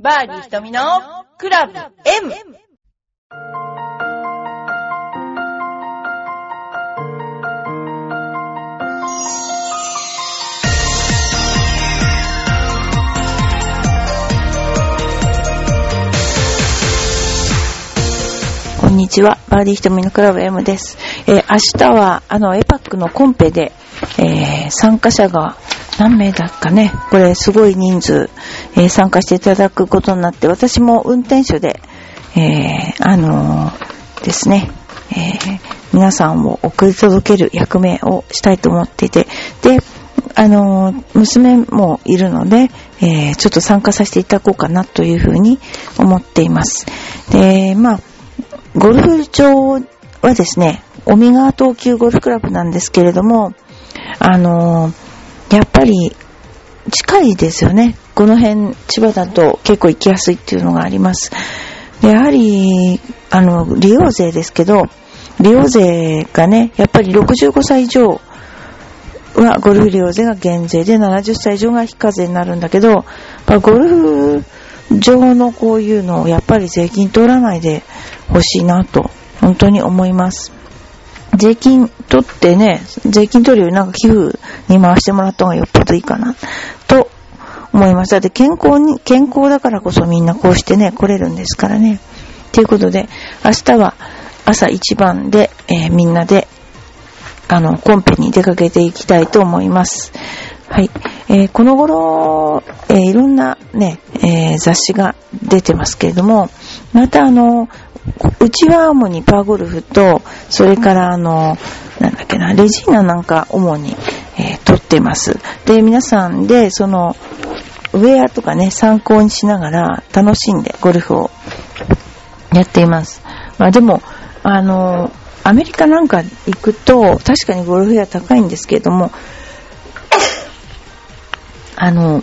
バーディー瞳のクラブ M! こんにちは。バーディー瞳のクラブ M です。えー明日は、あの、エパックのコンペで、えー参加者が何名だっかね。これ、すごい人数、えー参加していただくことになって、私も運転手で、えーあのーですね、え皆さんを送り届ける役目をしたいと思っていて、で、あの娘もいるので、えちょっと参加させていただこうかなというふうに思っています。で、まあ、ゴルフ場はですね、オミガ東急ゴルフクラブなんですけれども、あのーやっぱり近いですよね。この辺、千葉だと結構行きやすいっていうのがあります。やはり、あの、利用税ですけど、利用税がね、やっぱり65歳以上はゴルフ利用税が減税で70歳以上が非課税になるんだけど、やっぱゴルフ場のこういうのをやっぱり税金取らないでほしいなと、本当に思います。税金取ってね、税金取るよりなんか寄付に回してもらった方がよっぽどいいかな、と思います。だって健康に、健康だからこそみんなこうしてね、来れるんですからね。ということで、明日は朝一番で、えーみんなであの、コンペに出かけていきたいと思います。はい。えーこの頃、えーいろんなね、えー雑誌が出てますけれども、またあの、うちは主にパーゴルフと、それからあの、なんだっけな、レジーナなんか主に、えー撮ってます。で、皆さんで、その、ウェアとかね、参考にしながら楽しんでゴルフをやっています。まあでも、あの、アメリカなんか行くと、確かにゴルフウェア高いんですけれども、あの、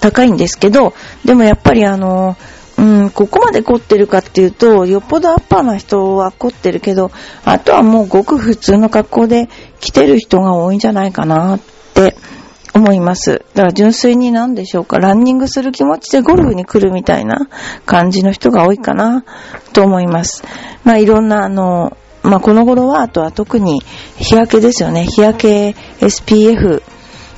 高いんですけど、でもやっぱりあの、うん、ここまで凝ってるかっていうと、よっぽどアッパーな人は凝ってるけど、あとはもうごく普通の格好で来てる人が多いんじゃないかなって思います。だから純粋に何でしょうか、ランニングする気持ちでゴルフに来るみたいな感じの人が多いかなと思います。まあいろんなあの、まあこの頃はあとは特に日焼けですよね。日焼け SPF、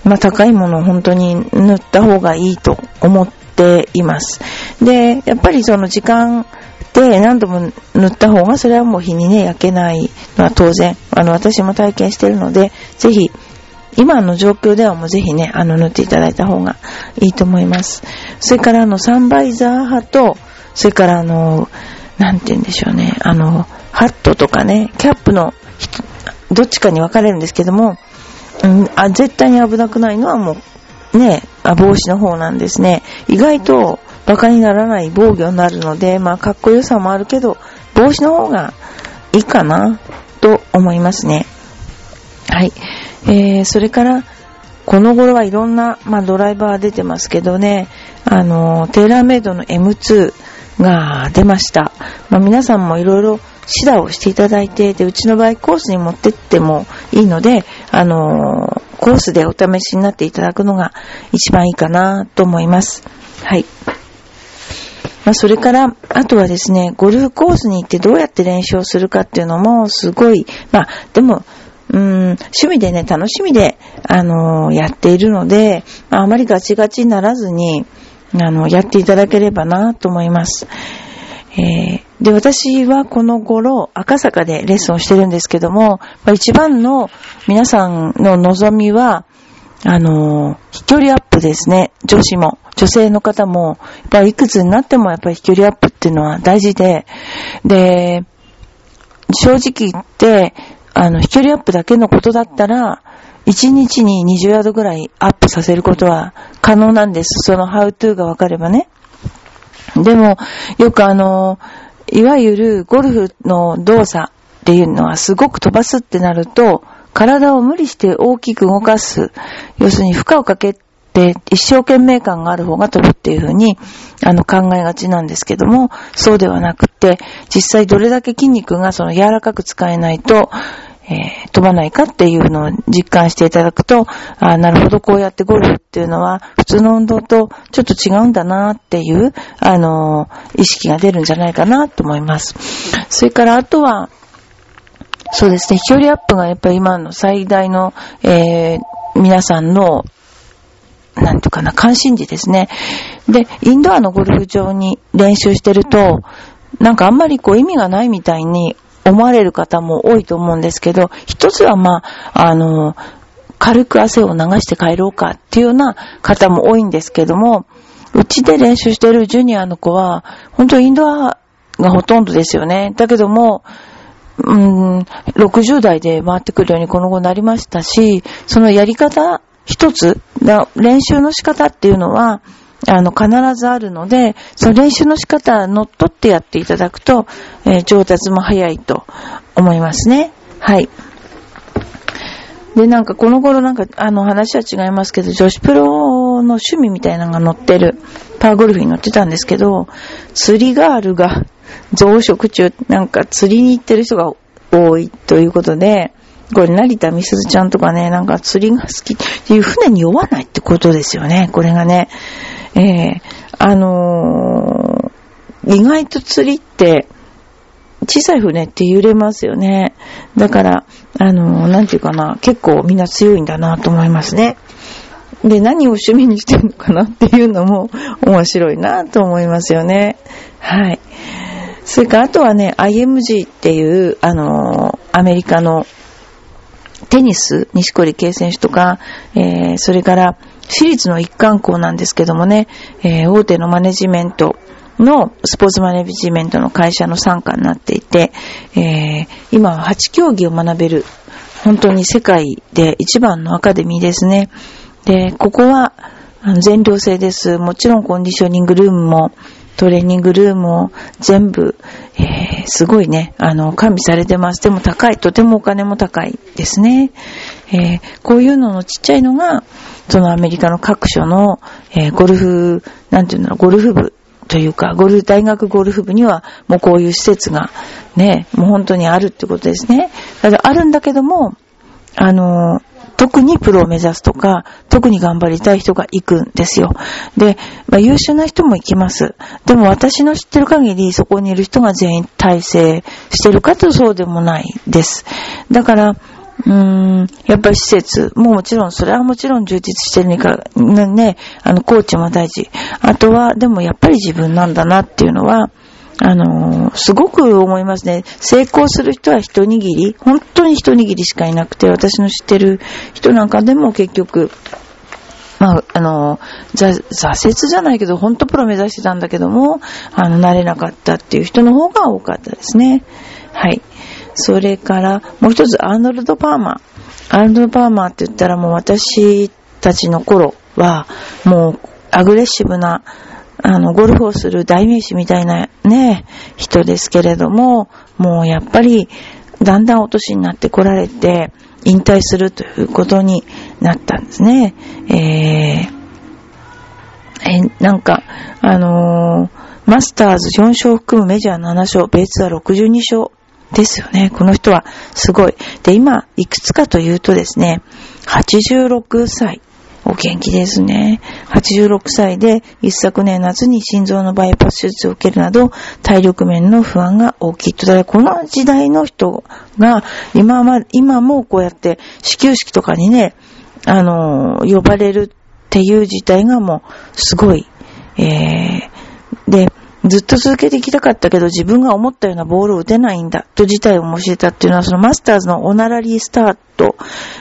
まあ高いものを本当に塗った方がいいと思っています。で、やっぱりその時間で何度も塗った方がそれはもう日にね焼けないのは当然、あの私も体験しているので、ぜひ今の状況ではもうぜひね、あの、塗っていただいた方がいいと思います。それからあの、サンバイザー派と、それからあの、なんて言うんでしょうね、あの、ハットとかね、キャップの、どっちかに分かれるんですけども、うん、あ絶対に危なくないのはもう、ね、あ帽子の方なんですね。意外と馬鹿にならない防御になるので、まあ、かっこよさもあるけど、帽子の方がいいかな、と思いますね。はい。えー、それから、この頃はいろんな、まあ、ドライバー出てますけどね、あの、テーラーメイドの M2 が出ました。まあ、皆さんもいろいろ指導をしていただいて、で、うちの場合コースに持ってってもいいので、あの、コースでお試しになっていただくのが一番いいかなと思います。はい。まあ、それから、あとはですね、ゴルフコースに行ってどうやって練習をするかっていうのもすごい、まあ、でも、うん、趣味でね、楽しみで、あのやっているので、まあ、あまりガチガチにならずに、あの、やっていただければなと思います。えーで、私はこの頃、赤坂でレッスンをしてるんですけども、まあ、一番の皆さんの望みは、あの飛距離アップですね。女子も、女性の方も、やっぱりいくつになってもやっぱり飛距離アップっていうのは大事で、で、正直言って、あの、飛距離アップだけのことだったら、1日に20ヤードぐらいアップさせることは可能なんです。そのハウトゥーがわかればね。でも、よくあの、いわゆるゴルフの動作っていうのはすごく飛ばすってなると、体を無理して大きく動かす。要するに負荷をかけて一生懸命感がある方が飛ぶっていうふうにあの考えがちなんですけども、そうではなくて、実際どれだけ筋肉がその柔らかく使えないと、えー、飛ばないかっていうのを実感していただくと、ああなるほど、こうやってゴルフっていうのは、普通の運動とちょっと違うんだなっていう、あのー、意識が出るんじゃないかなと思います。それから、あとは、そうですね、飛距離アップがやっぱり今の最大の、えー、皆さんのなんていうかな、関心事ですね。で、インドアのゴルフ場に練習してると、なんかあんまりこう意味がないみたいに思われる方も多いと思うんですけど、一つはまあ、あの、軽く汗を流して帰ろうかっていうような方も多いんですけども、うちで練習してるジュニアの子は、本当インドアがほとんどですよね。だけども、うん、60代で回ってくるようにこの後なりましたし、そのやり方一つ、練習の仕方っていうのは、あの、必ずあるので、その練習の仕方乗っ取ってやっていただくと、えー、上達も早いと思いますね。はい。で、なんかこの頃なんか、あの話は違いますけど、女子プロの趣味みたいなのが載ってる、パーゴルフに載ってたんですけど、釣りガールが増殖中、なんか釣りに行ってる人が多いということで、これ、成田美鈴ちゃんとかね、なんか釣りが好きっていう船に酔わないってことですよね、これがね。ええー、あのー、意外と釣りって、小さい船って揺れますよね。だから、あのー、なんていうかな、結構みんな強いんだなと思いますね。で、何を趣味にしてるのかなっていうのも面白いなと思いますよね。はい。それから、あとはね、IMG っていう、あのアメリカのテニス、西堀圭選手とか、えー、それから、私立の一貫校なんですけどもね、えー、大手のマネジメントの、スポーツマネジメントの会社の参加になっていて、えー、今は8競技を学べる、本当に世界で一番のアカデミーですね。で、ここは、全寮制です。もちろんコンディショニングルームも、トレーニングルームを全部、えー、すごいね、あの、完備されてます。でも高い、とてもお金も高いですね。えー、こういうののちっちゃいのが、そのアメリカの各所の、えー、ゴルフ、なんていうんだろう、ゴルフ部というか、ゴルフ、大学ゴルフ部には、もうこういう施設が、ね、もう本当にあるってことですね。だあるんだけども、あの、特にプロを目指すとか、特に頑張りたい人が行くんですよ。で、まあ、優秀な人も行きます。でも私の知ってる限り、そこにいる人が全員体制してるかとそうでもないです。だから、うーん、やっぱり施設、ももちろん、それはもちろん充実してるにか、ね、あの、コーチも大事。あとは、でもやっぱり自分なんだなっていうのは、あの、すごく思いますね。成功する人は一握り、本当に一握りしかいなくて、私の知ってる人なんかでも結局、まあ、あの、挫折じゃないけど、本当プロ目指してたんだけども、あの、慣れなかったっていう人の方が多かったですね。はい。それから、もう一つ、アーノルド・パーマー。アーノルド・パーマーって言ったらもう私たちの頃は、もう、アグレッシブな、あの、ゴルフをする代名詞みたいなね、人ですけれども、もうやっぱり、だんだんお年になってこられて、引退するということになったんですね。えー、え、なんか、あのー、マスターズ4勝含むメジャー7勝、ベースは62勝ですよね。この人はすごい。で、今、いくつかというとですね、86歳お元気ですね。86歳で一昨年夏に心臓のバイパス手術を受けるなど、体力面の不安が大きいと。だからこの時代の人が、今は、今もこうやって始球式とかにね、あの、呼ばれるっていう事態がもう、すごい。えー、で、ずっと続けていきたかったけど自分が思ったようなボールを打てないんだと事態を申し出たっていうのはそのマスターズのオナラリースタート。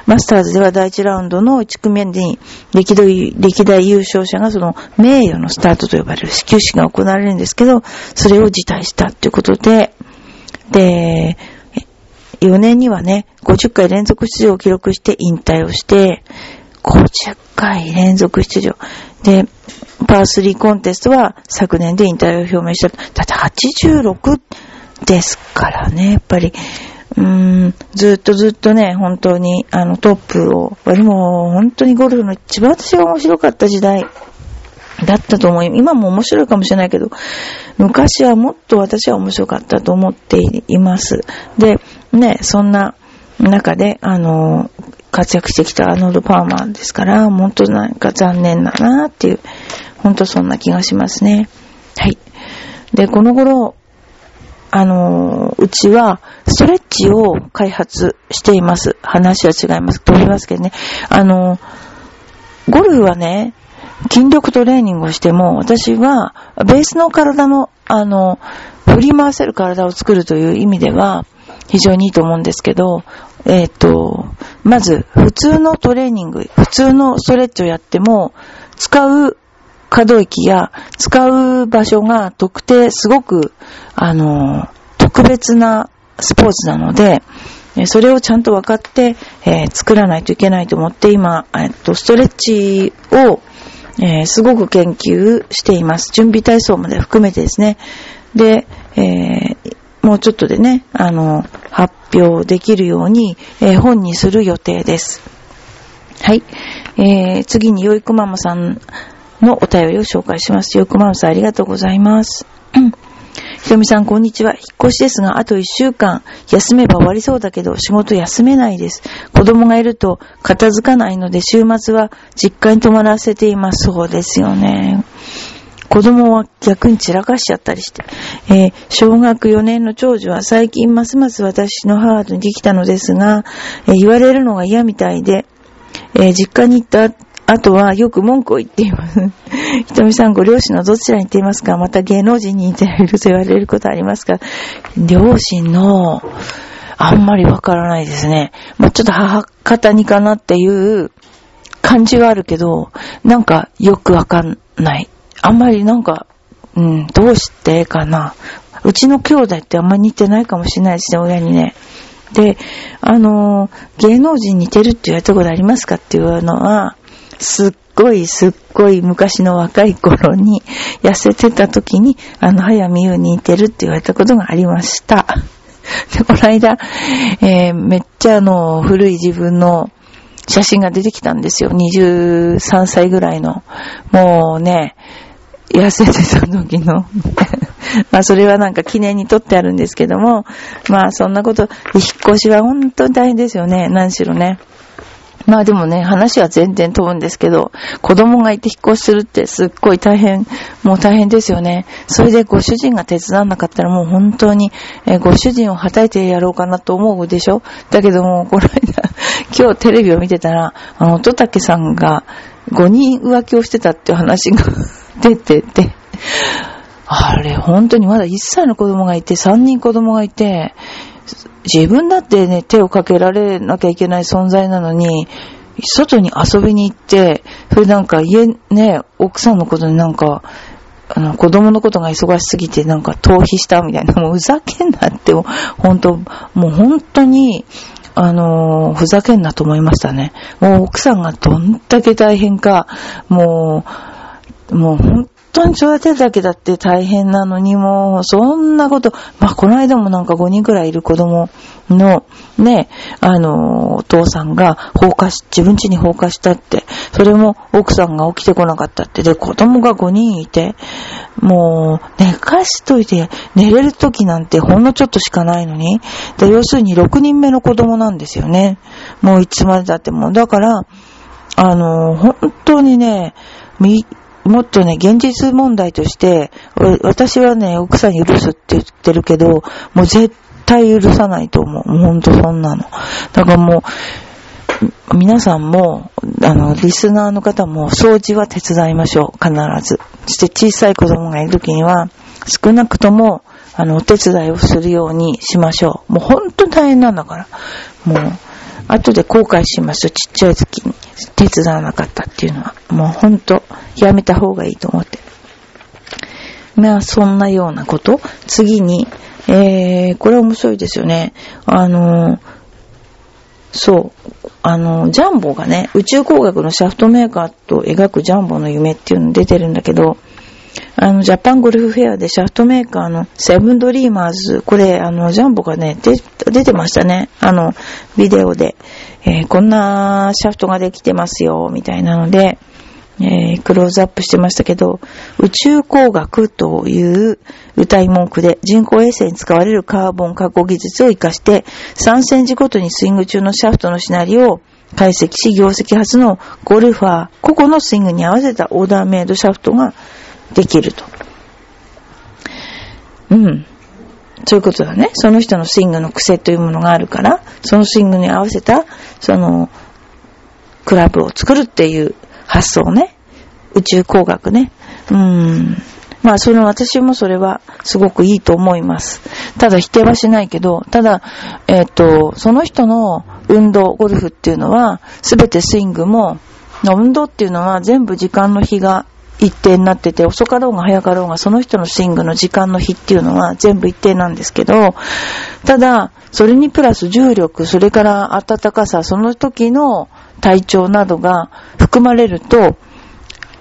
マスターズでは第1ラウンドの1組目に歴代歴代優勝者がその名誉のスタートと呼ばれる始球式が行われるんですけど、それを辞退したっていうことで、で、4年にはね、50回連続出場を記録して引退をして、50回連続出場。で、パー3コンテストは昨年で引退を表明した。だって86ですからね、やっぱり。うーん、ずっとずっとね、本当に、あの、トップを、でも、本当にゴルフの一番私が面白かった時代だったと思い、今も面白いかもしれないけど、昔はもっと私は面白かったと思っています。で、ね、そんな、中で、あの、活躍してきたアーノルド・パーマーですから、本当なんか残念だなっていう、本当そんな気がしますね。はい。で、この頃、あの、うちは、ストレッチを開発しています。話は違います。と思いますけどね。あの、ゴルフはね、筋力トレーニングをしても、私は、ベースの体の、あの、振り回せる体を作るという意味では、非常にいいと思うんですけど、えっ、ー、と、まず、普通のトレーニング、普通のストレッチをやっても、使う可動域や使う場所が特定、すごく、あの、特別なスポーツなので、それをちゃんと分かって、えー、作らないといけないと思って、今、えっと、ストレッチを、えー、すごく研究しています。準備体操まで含めてですね。で、えー、もうちょっとでね、あの、発表できるように、え本にする予定です。はい。えー、次に、よいこママさんのお便りを紹介します。よいくまうさんありがとうございます。ひとみさん、こんにちは。引っ越しですが、あと一週間、休めば終わりそうだけど、仕事休めないです。子供がいると、片付かないので、週末は実家に泊まらせています。そうですよね。子供は逆に散らかしちゃったりして。えー、小学4年の長女は最近ますます私の母と似てきたのですが、えー、言われるのが嫌みたいで、えー、実家に行ったあとはよく文句を言っています。ひとみさん、ご両親のどちらに似ていますか？また芸能人に似ていると言われることありますか？両親の、あんまりわからないですね。まあ、ちょっと母方にかなっていう感じはあるけど、なんかよくわかんない。あんまりなんか、うん、どうしてかな。うちの兄弟ってあんまり似てないかもしれないですね、親にね。で、あの芸能人似てるって言われたことありますかっていうのは、すっごいすっごい昔の若い頃に 痩せてた時に、あの、早見優に似てるって言われたことがありました。で、この間、えー、めっちゃあの、古い自分の写真が出てきたんですよ。23歳ぐらいの。もうね、痩せてた時の まあそれはなんか記念に撮ってあるんですけども、まあそんなこと、引っ越しは本当に大変ですよね。何しろね。まあでもね、話は全然飛ぶんですけど、子供がいて引っ越しするってすっごい大変、もう大変ですよね。それでご主人が手伝わなかったらもう本当に、え、ご主人をはたいてやろうかなと思うでしょ？だけども、この間、今日テレビを見てたら、あの、乙武さんが5人浮気をしてたっていう話が 出てて、あれ、本当にまだ1歳の子供がいて、3人子供がいて、自分だってね、手をかけられなきゃいけない存在なのに、外に遊びに行って、それなんか家、ね、奥さんのことになんか、あの、子供のことが忙しすぎてなんか逃避したみたいな、もうふざけんなって、本当もう本当に、あのふざけんなと思いましたね。もう奥さんがどんだけ大変か、もう、もう本当に育てるだけだって大変なのにもう、そんなこと、まあ、この間もなんか5人くらいいる子供の、ね、あの、お父さんが放火し、自分家に放火したって、それも奥さんが起きてこなかったって、で、子供が5人いて、もう、寝かしといて、寝れる時なんてほんのちょっとしかないのに、で、要するに6人目の子供なんですよね。もういつまでだっても。う、だから、あの、本当にね、みもっとね、現実問題として、私はね、奥さん許すって言ってるけど、もう絶対許さないと思う。もうほんとそんなの。だからもう、皆さんも、あの、リスナーの方も掃除は手伝いましょう。必ず。そして小さい子供がいるときには、少なくとも、あの、お手伝いをするようにしましょう。もうほんと大変なんだから。もう、後で後悔します。ちっちゃい時に手伝わなかったっていうのは。もうほんと、やめた方がいいと思って。まあ、そんなようなこと。次に、えー、これ面白いですよね。あの、そう、あの、ジャンボがね、宇宙工学のシャフトメーカーと描くジャンボの夢っていうの出てるんだけど、あの、ジャパンゴルフフェアでシャフトメーカーのセブンドリーマーズ、これ、あの、ジャンボがね、出てましたね。あの、ビデオで。えー、こんなシャフトができてますよ、みたいなので、えー、クローズアップしてましたけど、宇宙工学という歌い文句で人工衛星に使われるカーボン加工技術を活かして3センチごとにスイング中のシャフトのシナリオを解析し、業績初のゴルファー個々のスイングに合わせたオーダーメイドシャフトができると。うん。そういうことだね。その人のスイングの癖というものがあるから、そのスイングに合わせた、その、クラブを作るっていう発想ね。宇宙工学ね。うん。まあ、その私もそれはすごくいいと思います。ただ否定はしないけど、ただ、えっ、ー、と、その人の運動、ゴルフっていうのは、すべてスイングも、運動っていうのは全部時間の日が一定になってて、遅かろうが早かろうが、その人のスイングの時間の日っていうのは全部一定なんですけど、ただ、それにプラス重力、それから暖かさ、その時の体調などが含まれると、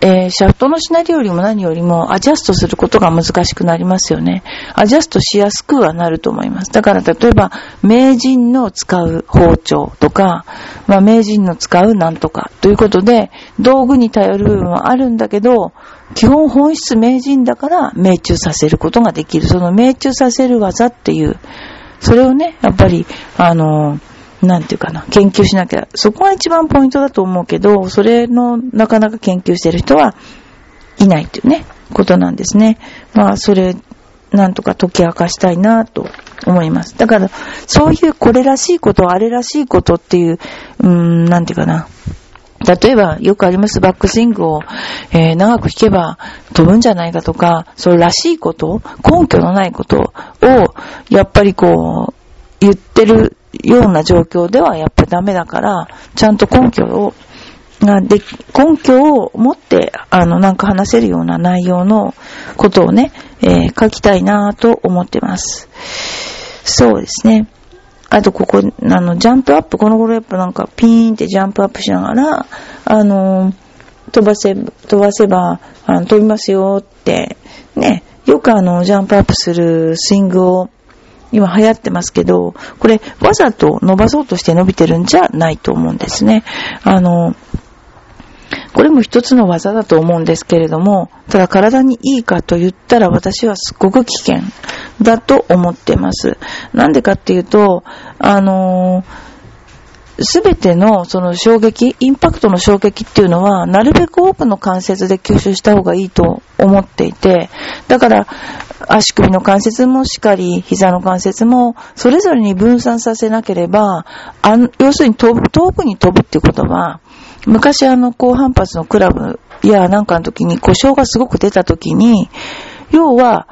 えー、シャフトのしなりよりも何よりもアジャストすることが難しくなりますよね。アジャストしやすくはなると思います。だから例えば、名人の使う包丁とか、まあ、名人の使うなんとかということで、道具に頼る部分はあるんだけど、基本本質名人だから命中させることができる。その命中させる技っていう、それをね、やっぱり、あのーなんていうかな、研究しなきゃ、そこが一番ポイントだと思うけど、それのなかなか研究してる人はいないっていうね、ことなんですね。まあ、それ、なんとか解き明かしたいなと思います。だから、そういうこれらしいこと、あれらしいことっていう、うーん、なんていうかな。例えば、よくありますバックスイングを、えー、長く弾けば飛ぶんじゃないかとか、それらしいこと、根拠のないことを、やっぱりこう、言ってるような状況ではやっぱダメだから、ちゃんと根拠を、がで、根拠を持って、あの、なんか話せるような内容のことをね、えー、書きたいなと思ってます。そうですね。あと、ここ、あの、ジャンプアップ、この頃やっぱなんかピーンってジャンプアップしながら、あの、飛ばせ、飛ばせば、あの飛びますよって、ね、よくあの、ジャンプアップするスイングを今流行ってますけど、これわざと伸ばそうとして伸びてるんじゃないと思うんですね。あの、これも一つの技だと思うんですけれども、ただ体にいいかと言ったら私はすっごく危険だと思ってます。なんでかっていうと、あのすべてのその衝撃、インパクトの衝撃っていうのは、なるべく多くの関節で吸収した方がいいと思っていて、だから、足首の関節もしっかり、膝の関節も、それぞれに分散させなければ、あ要するに飛ぶ、遠くに飛ぶっていうことは、昔あの、高反発のクラブやなんかの時に故障がすごく出た時に、要は、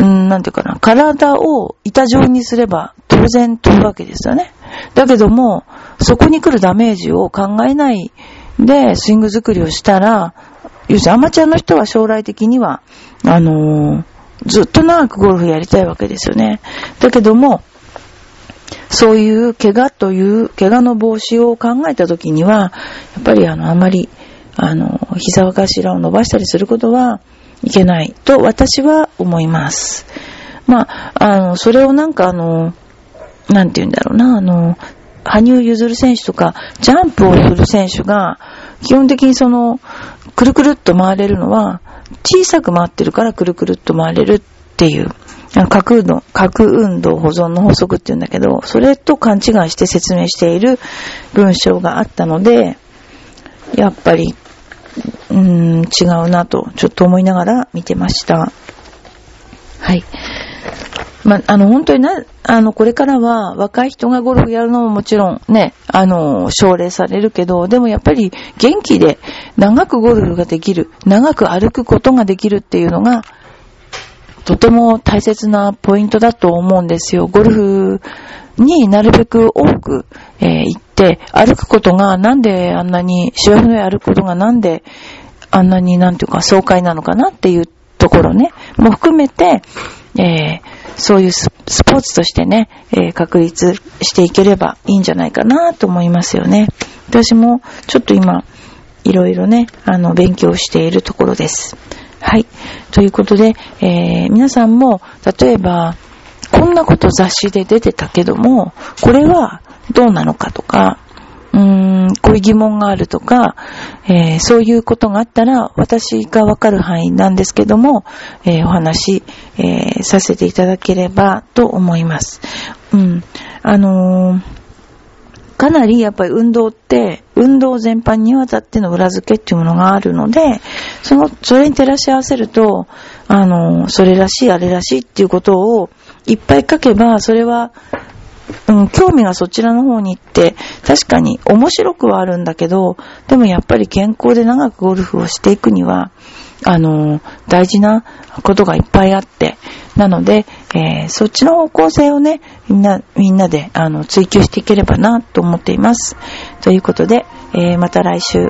うん、なんていうかな、体を板状にすれば当然飛ぶわけですよね。だけども、そこに来るダメージを考えないでスイング作りをしたら、要するにアマチュアの人は将来的には、あのー、ずっと長くゴルフやりたいわけですよね。だけども、そういう怪我という、怪我の防止を考えたときには、やっぱりあの、あまり、あの、膝頭を伸ばしたりすることはいけないと私は思います。まあ、あの、それをなんかあの、なんて言うんだろうな、あの、羽生結弦選手とか、ジャンプをする選手が、基本的にその、くるくるっと回れるのは、小さく回ってるからくるくるっと回れるっていう、核運動、核運動保存の法則って言うんだけど、それと勘違いして説明している文章があったので、やっぱり、うーん、違うなと、ちょっと思いながら見てました。はい。まあ、の、本当にな、あの、これからは若い人がゴルフやるのももちろんね、あの、奨励されるけど、でもやっぱり元気で長くゴルフができる、長く歩くことができるっていうのが、とても大切なポイントだと思うんですよ。ゴルフになるべく多く、えー、行って、歩くことがなんであんなに、芝生の上歩くことがなんであんなになんていうか爽快なのかなっていうところね、も含めて、えー、そういうスポーツとしてね、えー、確立していければいいんじゃないかなと思いますよね。私もちょっと今、いろいろね、あの、勉強しているところです。はい。ということで、えー、皆さんも、例えば、こんなこと雑誌で出てたけども、これはどうなのかとか、うーん、こういう疑問があるとか、えー、そういうことがあったら、私がわかる範囲なんですけども、えー、お話、えー、させていただければと思います。うん。あのーかなりやっぱり運動って、運動全般にわたっての裏付けっていうものがあるので、その、それに照らし合わせると、あの、それらしい、あれらしいっていうことをいっぱい書けば、それは、うん、興味がそちらの方に行って、確かに面白くはあるんだけど、でもやっぱり健康で長くゴルフをしていくには、あの、大事なことがいっぱいあって、なので、えー、そっちの方向性をね、みんな、みんなで、あの、追求していければな、と思っています。ということで、えー、また来週